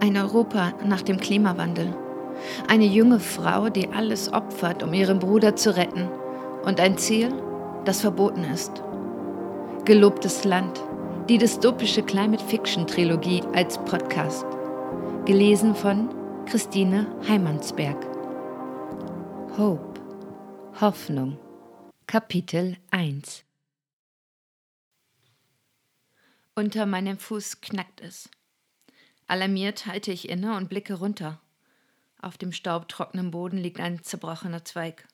Ein Europa nach dem Klimawandel. Eine junge Frau, die alles opfert, um ihren Bruder zu retten. Und ein Ziel, das verboten ist. Gelobtes Land. Die dystopische Climate Fiction Trilogie als Podcast. Gelesen von Christine Heimansberg. Hope. Hoffnung. Kapitel 1 Unter meinem Fuß knackt es. Alarmiert halte ich inne und blicke runter. Auf dem staubtrockenen Boden liegt ein zerbrochener Zweig.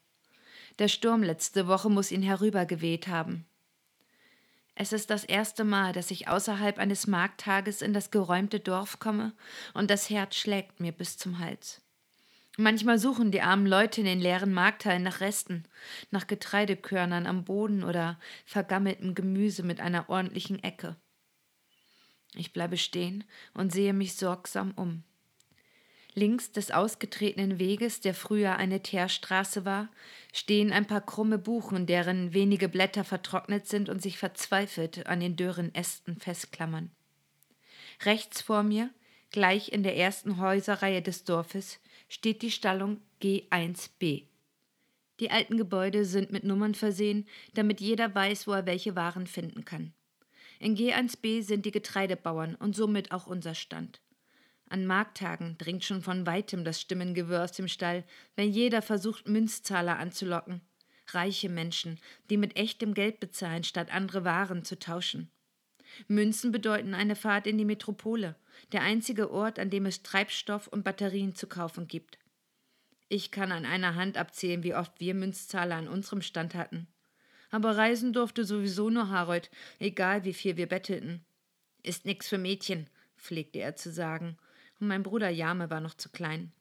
Der Sturm letzte Woche muss ihn herübergeweht haben. Es ist das erste Mal, dass ich außerhalb eines Markttages in das geräumte Dorf komme, und das Herz schlägt mir bis zum Hals. Manchmal suchen die armen Leute in den leeren Markthallen nach Resten, nach Getreidekörnern am Boden oder vergammeltem Gemüse mit einer ordentlichen Ecke. Ich bleibe stehen und sehe mich sorgsam um. Links des ausgetretenen Weges, der früher eine Teerstraße war, stehen ein paar krumme Buchen, deren wenige Blätter vertrocknet sind und sich verzweifelt an den dürren Ästen festklammern. Rechts vor mir, gleich in der ersten Häuserreihe des Dorfes, steht die Stallung G1b. Die alten Gebäude sind mit Nummern versehen, damit jeder weiß, wo er welche Waren finden kann. In G1b sind die Getreidebauern und somit auch unser Stand. An Markttagen dringt schon von weitem das Stimmengewirr aus dem Stall, wenn jeder versucht, Münzzahler anzulocken. Reiche Menschen, die mit echtem Geld bezahlen, statt andere Waren zu tauschen. Münzen bedeuten eine Fahrt in die Metropole, der einzige Ort, an dem es Treibstoff und Batterien zu kaufen gibt. Ich kann an einer Hand abzählen, wie oft wir Münzzahler an unserem Stand hatten. Aber reisen durfte sowieso nur Harold, egal wie viel wir bettelten. Ist nix für Mädchen, pflegte er zu sagen, und mein Bruder Jame war noch zu klein.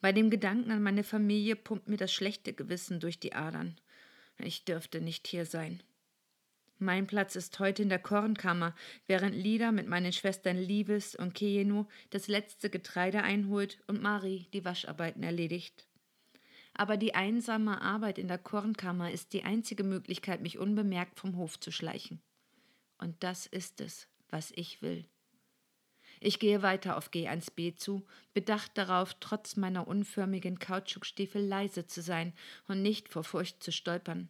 Bei dem Gedanken an meine Familie pumpt mir das schlechte Gewissen durch die Adern. Ich dürfte nicht hier sein. Mein Platz ist heute in der Kornkammer, während Lida mit meinen Schwestern Liebes und Keenu das letzte Getreide einholt und Mari die Wascharbeiten erledigt aber die einsame Arbeit in der Kornkammer ist die einzige Möglichkeit, mich unbemerkt vom Hof zu schleichen. Und das ist es, was ich will. Ich gehe weiter auf G1b zu, bedacht darauf, trotz meiner unförmigen Kautschukstiefel leise zu sein und nicht vor Furcht zu stolpern.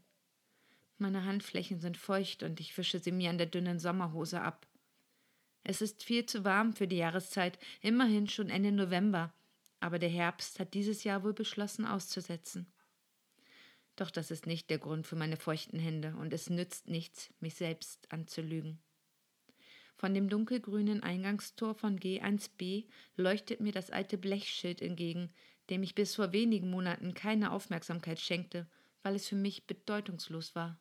Meine Handflächen sind feucht und ich wische sie mir an der dünnen Sommerhose ab. Es ist viel zu warm für die Jahreszeit, immerhin schon Ende November, aber der Herbst hat dieses Jahr wohl beschlossen auszusetzen. Doch das ist nicht der Grund für meine feuchten Hände, und es nützt nichts, mich selbst anzulügen. Von dem dunkelgrünen Eingangstor von G1b leuchtet mir das alte Blechschild entgegen, dem ich bis vor wenigen Monaten keine Aufmerksamkeit schenkte, weil es für mich bedeutungslos war.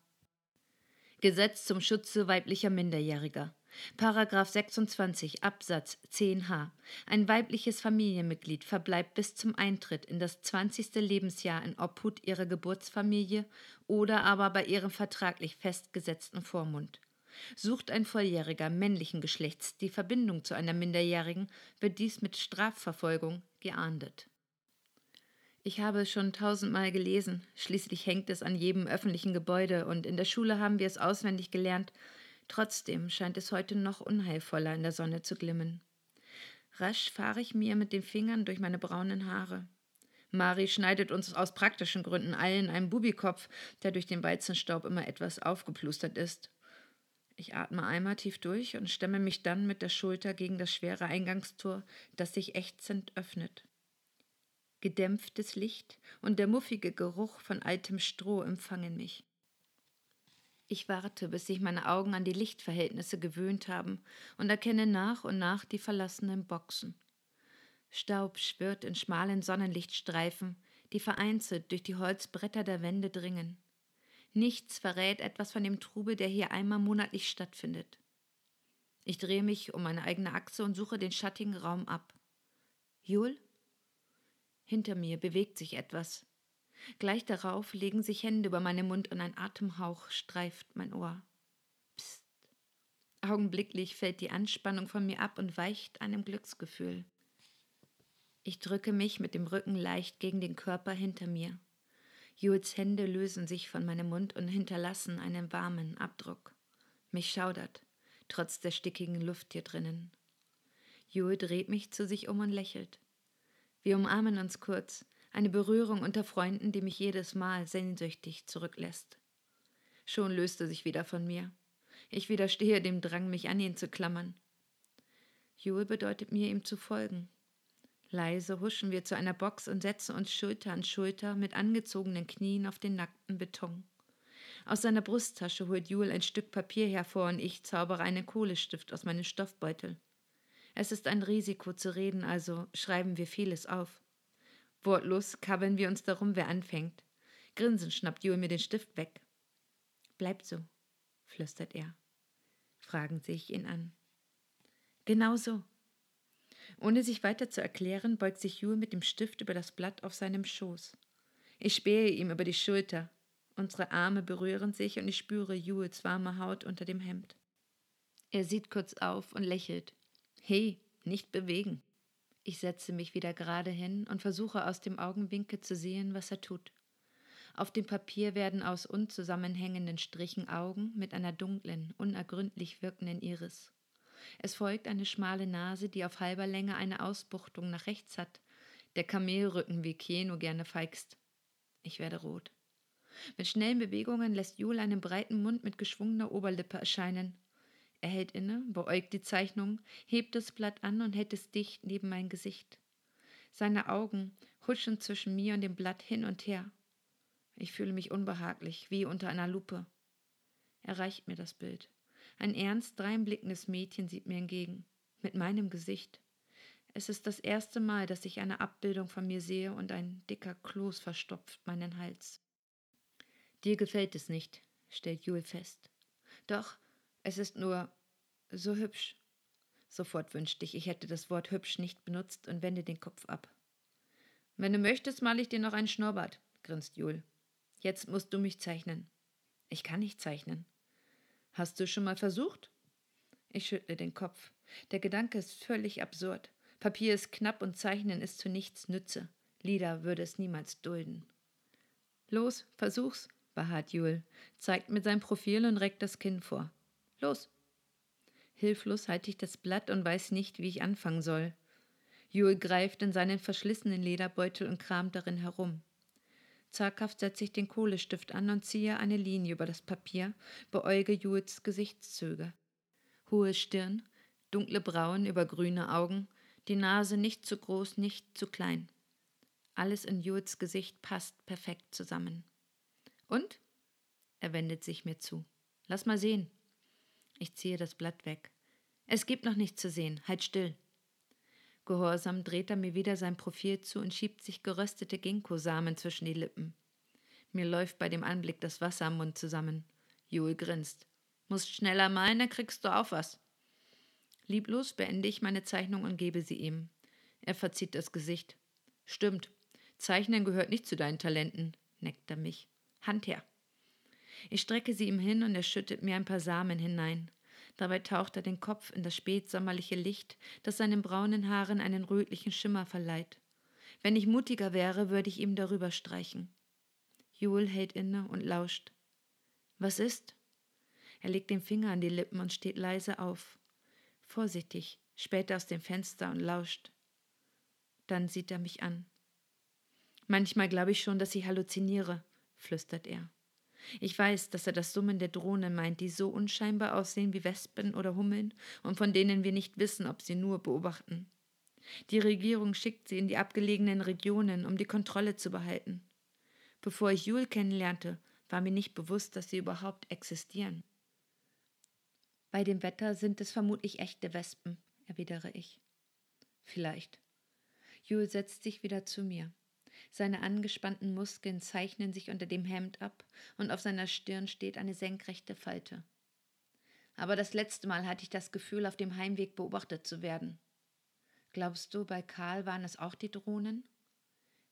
Gesetz zum Schutze weiblicher Minderjähriger. Paragraph 26 Absatz 10h. Ein weibliches Familienmitglied verbleibt bis zum Eintritt in das 20. Lebensjahr in Obhut ihrer Geburtsfamilie oder aber bei ihrem vertraglich festgesetzten Vormund. Sucht ein Volljähriger männlichen Geschlechts die Verbindung zu einer Minderjährigen, wird dies mit Strafverfolgung geahndet. Ich habe es schon tausendmal gelesen, schließlich hängt es an jedem öffentlichen Gebäude und in der Schule haben wir es auswendig gelernt, Trotzdem scheint es heute noch unheilvoller in der Sonne zu glimmen. Rasch fahre ich mir mit den Fingern durch meine braunen Haare. Mari schneidet uns aus praktischen Gründen allen einen Bubikopf, der durch den Weizenstaub immer etwas aufgeplustert ist. Ich atme einmal tief durch und stemme mich dann mit der Schulter gegen das schwere Eingangstor, das sich ächzend öffnet. Gedämpftes Licht und der muffige Geruch von altem Stroh empfangen mich. Ich warte, bis sich meine Augen an die Lichtverhältnisse gewöhnt haben und erkenne nach und nach die verlassenen Boxen. Staub schwirrt in schmalen Sonnenlichtstreifen, die vereinzelt durch die Holzbretter der Wände dringen. Nichts verrät etwas von dem Trubel, der hier einmal monatlich stattfindet. Ich drehe mich um meine eigene Achse und suche den schattigen Raum ab. Jul? Hinter mir bewegt sich etwas. Gleich darauf legen sich Hände über meinen Mund und ein Atemhauch streift mein Ohr. Psst. Augenblicklich fällt die Anspannung von mir ab und weicht einem Glücksgefühl. Ich drücke mich mit dem Rücken leicht gegen den Körper hinter mir. Jules Hände lösen sich von meinem Mund und hinterlassen einen warmen Abdruck. Mich schaudert, trotz der stickigen Luft hier drinnen. Jule dreht mich zu sich um und lächelt. Wir umarmen uns kurz, eine Berührung unter Freunden, die mich jedes Mal sehnsüchtig zurücklässt. Schon löst er sich wieder von mir. Ich widerstehe dem Drang, mich an ihn zu klammern. Jule bedeutet mir, ihm zu folgen. Leise huschen wir zu einer Box und setzen uns Schulter an Schulter mit angezogenen Knien auf den nackten Beton. Aus seiner Brusttasche holt Jule ein Stück Papier hervor und ich zaubere einen Kohlestift aus meinem Stoffbeutel. Es ist ein Risiko zu reden, also schreiben wir vieles auf. Wortlos kabbeln wir uns darum, wer anfängt. Grinsend schnappt Jule mir den Stift weg. Bleibt so, flüstert er. Fragen Sie ich ihn an. Genau so. Ohne sich weiter zu erklären, beugt sich Jule mit dem Stift über das Blatt auf seinem Schoß. Ich spähe ihm über die Schulter. Unsere Arme berühren sich und ich spüre Jules warme Haut unter dem Hemd. Er sieht kurz auf und lächelt. Hey, nicht bewegen. Ich setze mich wieder gerade hin und versuche aus dem Augenwinkel zu sehen, was er tut. Auf dem Papier werden aus unzusammenhängenden Strichen Augen mit einer dunklen, unergründlich wirkenden Iris. Es folgt eine schmale Nase, die auf halber Länge eine Ausbuchtung nach rechts hat, der Kamelrücken, wie Keno gerne feigst. Ich werde rot. Mit schnellen Bewegungen lässt Jule einen breiten Mund mit geschwungener Oberlippe erscheinen. Er hält inne, beäugt die Zeichnung, hebt das Blatt an und hält es dicht neben mein Gesicht. Seine Augen huschen zwischen mir und dem Blatt hin und her. Ich fühle mich unbehaglich, wie unter einer Lupe. Er reicht mir das Bild. Ein ernst dreinblickendes Mädchen sieht mir entgegen, mit meinem Gesicht. Es ist das erste Mal, dass ich eine Abbildung von mir sehe und ein dicker Kloß verstopft meinen Hals. Dir gefällt es nicht, stellt Jule fest. Doch, es ist nur so hübsch. Sofort wünschte ich, ich hätte das Wort hübsch nicht benutzt und wende den Kopf ab. Wenn du möchtest, male ich dir noch einen Schnurrbart, grinst Jule. Jetzt musst du mich zeichnen. Ich kann nicht zeichnen. Hast du schon mal versucht? Ich schüttle den Kopf. Der Gedanke ist völlig absurd. Papier ist knapp und Zeichnen ist zu nichts Nütze. Lieder würde es niemals dulden. Los, versuch's, beharrt Jule, zeigt mit seinem Profil und reckt das Kinn vor. Los. Hilflos halte ich das Blatt und weiß nicht, wie ich anfangen soll. Jule greift in seinen verschlissenen Lederbeutel und kramt darin herum. Zaghaft setze ich den Kohlestift an und ziehe eine Linie über das Papier, beäuge Jules Gesichtszüge. Hohe Stirn, dunkle Brauen über grüne Augen, die Nase nicht zu groß, nicht zu klein. Alles in Jules Gesicht passt perfekt zusammen. Und? Er wendet sich mir zu. Lass mal sehen. Ich ziehe das Blatt weg. Es gibt noch nichts zu sehen. Halt still. Gehorsam dreht er mir wieder sein Profil zu und schiebt sich geröstete Ginkgo-Samen zwischen die Lippen. Mir läuft bei dem Anblick das Wasser am Mund zusammen. Joel grinst. Musst schneller malen, dann kriegst du auch was. Lieblos beende ich meine Zeichnung und gebe sie ihm. Er verzieht das Gesicht. Stimmt. Zeichnen gehört nicht zu deinen Talenten, neckt er mich. Hand her. Ich strecke sie ihm hin und er schüttet mir ein paar Samen hinein. Dabei taucht er den Kopf in das spätsommerliche Licht, das seinen braunen Haaren einen rötlichen Schimmer verleiht. Wenn ich mutiger wäre, würde ich ihm darüber streichen. Jule hält inne und lauscht. Was ist? Er legt den Finger an die Lippen und steht leise auf. Vorsichtig, späht aus dem Fenster und lauscht. Dann sieht er mich an. Manchmal glaube ich schon, dass ich halluziniere, flüstert er. Ich weiß, dass er das Summen der Drohne meint, die so unscheinbar aussehen wie Wespen oder Hummeln und von denen wir nicht wissen, ob sie nur beobachten. Die Regierung schickt sie in die abgelegenen Regionen, um die Kontrolle zu behalten. Bevor ich Jule kennenlernte, war mir nicht bewusst, dass sie überhaupt existieren. Bei dem Wetter sind es vermutlich echte Wespen, erwidere ich. Vielleicht. Jule setzt sich wieder zu mir. Seine angespannten Muskeln zeichnen sich unter dem Hemd ab und auf seiner Stirn steht eine senkrechte Falte. Aber das letzte Mal hatte ich das Gefühl, auf dem Heimweg beobachtet zu werden. Glaubst du, bei Karl waren es auch die Drohnen?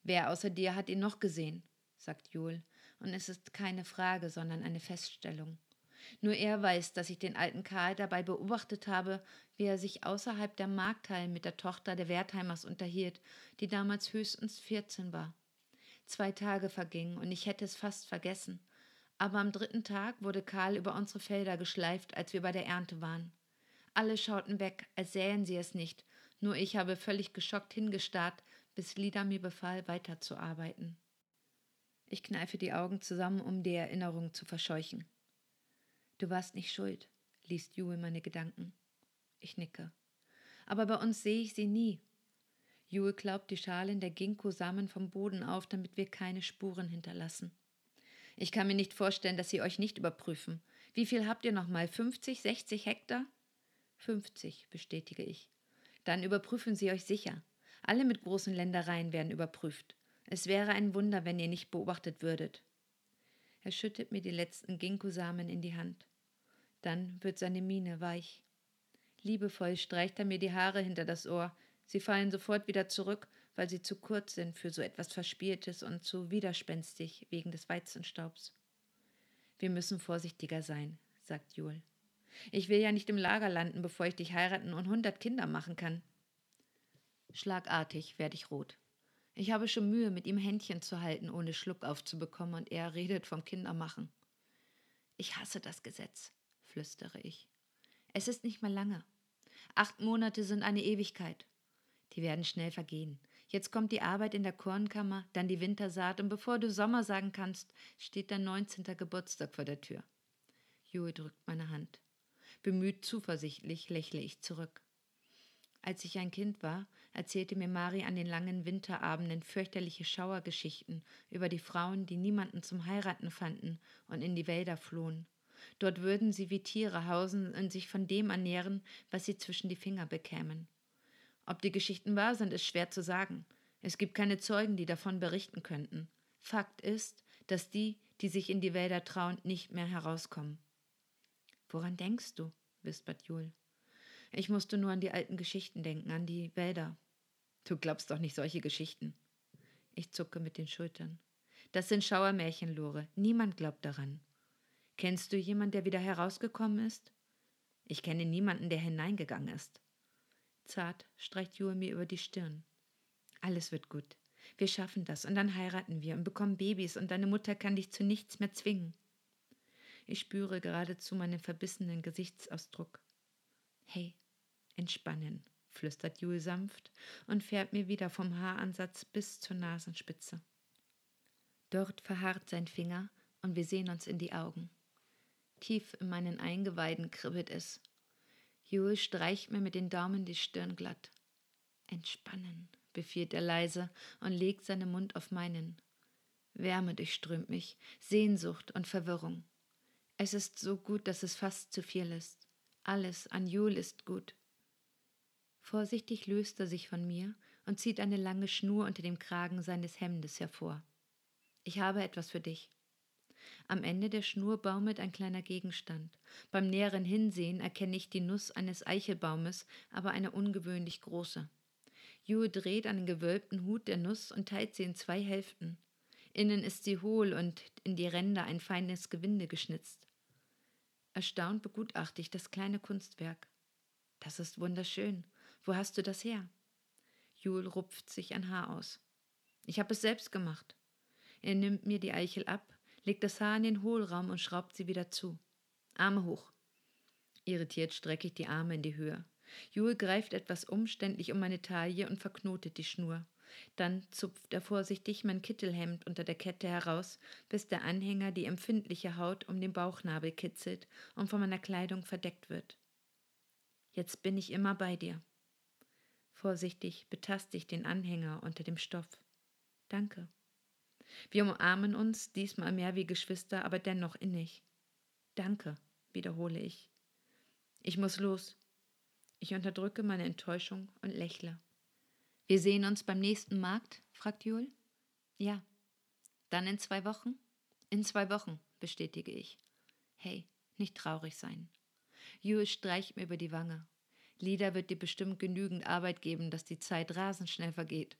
Wer außer dir hat ihn noch gesehen? sagt Joel, und es ist keine Frage, sondern eine Feststellung. Nur er weiß, dass ich den alten Karl dabei beobachtet habe, wie er sich außerhalb der Markthallen mit der Tochter der Wertheimers unterhielt, die damals höchstens vierzehn war. Zwei Tage vergingen und ich hätte es fast vergessen. Aber am dritten Tag wurde Karl über unsere Felder geschleift, als wir bei der Ernte waren. Alle schauten weg, als sähen sie es nicht, Nur ich habe völlig geschockt hingestarrt, bis Lida mir befahl, weiterzuarbeiten. Ich kneife die Augen zusammen, um die Erinnerung zu verscheuchen. Du warst nicht schuld, liest Jule meine Gedanken. Ich nicke. Aber bei uns sehe ich sie nie. Jule klaubt die Schalen der Ginkgo-Samen vom Boden auf, damit wir keine Spuren hinterlassen. Ich kann mir nicht vorstellen, dass sie euch nicht überprüfen. Wie viel habt ihr nochmal? 50, 60 Hektar? 50, bestätige ich. Dann überprüfen sie euch sicher. Alle mit großen Ländereien werden überprüft. Es wäre ein Wunder, wenn ihr nicht beobachtet würdet. Er schüttet mir die letzten Ginkgo-Samen in die Hand. Dann wird seine Miene weich. Liebevoll streicht er mir die Haare hinter das Ohr. Sie fallen sofort wieder zurück, weil sie zu kurz sind für so etwas Verspieltes und zu widerspenstig wegen des Weizenstaubs. Wir müssen vorsichtiger sein, sagt Jul. Ich will ja nicht im Lager landen, bevor ich dich heiraten und hundert Kinder machen kann. Schlagartig werde ich rot. Ich habe schon Mühe, mit ihm Händchen zu halten, ohne Schluck aufzubekommen, und er redet vom Kindermachen. Ich hasse das Gesetz, flüstere ich. Es ist nicht mehr lange. Acht Monate sind eine Ewigkeit. Die werden schnell vergehen. Jetzt kommt die Arbeit in der Kornkammer, dann die Wintersaat, und bevor du Sommer sagen kannst, steht dein 19. Geburtstag vor der Tür. Joe drückt meine Hand. Bemüht zuversichtlich lächle ich zurück. Als ich ein Kind war, erzählte mir Mari an den langen Winterabenden fürchterliche Schauergeschichten über die Frauen, die niemanden zum Heiraten fanden und in die Wälder flohen. Dort würden sie wie Tiere hausen und sich von dem ernähren, was sie zwischen die Finger bekämen. Ob die Geschichten wahr sind, ist schwer zu sagen. Es gibt keine Zeugen, die davon berichten könnten. Fakt ist, dass die, die sich in die Wälder trauen, nicht mehr herauskommen. Woran denkst du? wispert Jul. Ich musste nur an die alten Geschichten denken, an die Wälder. Du glaubst doch nicht solche Geschichten. Ich zucke mit den Schultern. Das sind Schauermärchen, Lore. Niemand glaubt daran. Kennst du jemanden, der wieder herausgekommen ist? Ich kenne niemanden, der hineingegangen ist. Zart streicht Jule mir über die Stirn. Alles wird gut. Wir schaffen das und dann heiraten wir und bekommen Babys und deine Mutter kann dich zu nichts mehr zwingen. Ich spüre geradezu meinen verbissenen Gesichtsausdruck. Hey, entspannen, flüstert Jule sanft und fährt mir wieder vom Haaransatz bis zur Nasenspitze. Dort verharrt sein Finger und wir sehen uns in die Augen. Tief in meinen Eingeweiden kribbelt es. Jule streicht mir mit den Daumen die Stirn glatt. Entspannen, befiehlt er leise und legt seinen Mund auf meinen. Wärme durchströmt mich, Sehnsucht und Verwirrung. Es ist so gut, dass es fast zu viel ist. Alles an Jul ist gut. Vorsichtig löst er sich von mir und zieht eine lange Schnur unter dem Kragen seines Hemdes hervor. Ich habe etwas für dich. Am Ende der Schnur baumelt ein kleiner Gegenstand. Beim näheren Hinsehen erkenne ich die Nuss eines Eichelbaumes, aber eine ungewöhnlich große. Jule dreht den gewölbten Hut der Nuss und teilt sie in zwei Hälften. Innen ist sie hohl und in die Ränder ein feines Gewinde geschnitzt. Erstaunt begutachte ich das kleine Kunstwerk. Das ist wunderschön. Wo hast du das her? Jul rupft sich ein Haar aus. Ich habe es selbst gemacht. Er nimmt mir die Eichel ab, legt das Haar in den Hohlraum und schraubt sie wieder zu. Arme hoch. Irritiert strecke ich die Arme in die Höhe. Jul greift etwas umständlich um meine Taille und verknotet die Schnur. Dann zupft er vorsichtig mein Kittelhemd unter der Kette heraus, bis der Anhänger die empfindliche Haut um den Bauchnabel kitzelt und von meiner Kleidung verdeckt wird. Jetzt bin ich immer bei dir. Vorsichtig betaste ich den Anhänger unter dem Stoff. Danke. Wir umarmen uns, diesmal mehr wie Geschwister, aber dennoch innig. Danke, wiederhole ich. Ich muss los. Ich unterdrücke meine Enttäuschung und lächle. Wir sehen uns beim nächsten Markt? fragt Jul. Ja. Dann in zwei Wochen? In zwei Wochen, bestätige ich. Hey, nicht traurig sein. Jul streicht mir über die Wange. Lida wird dir bestimmt genügend Arbeit geben, dass die Zeit rasend schnell vergeht.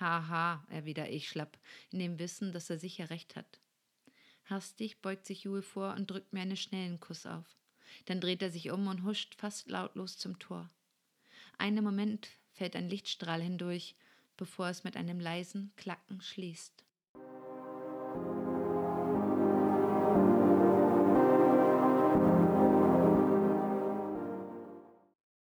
Haha, erwidere ich schlapp, in dem Wissen, dass er sicher recht hat. Hastig beugt sich Jule vor und drückt mir einen schnellen Kuss auf. Dann dreht er sich um und huscht fast lautlos zum Tor. Einen Moment fällt ein Lichtstrahl hindurch, bevor es mit einem leisen Klacken schließt.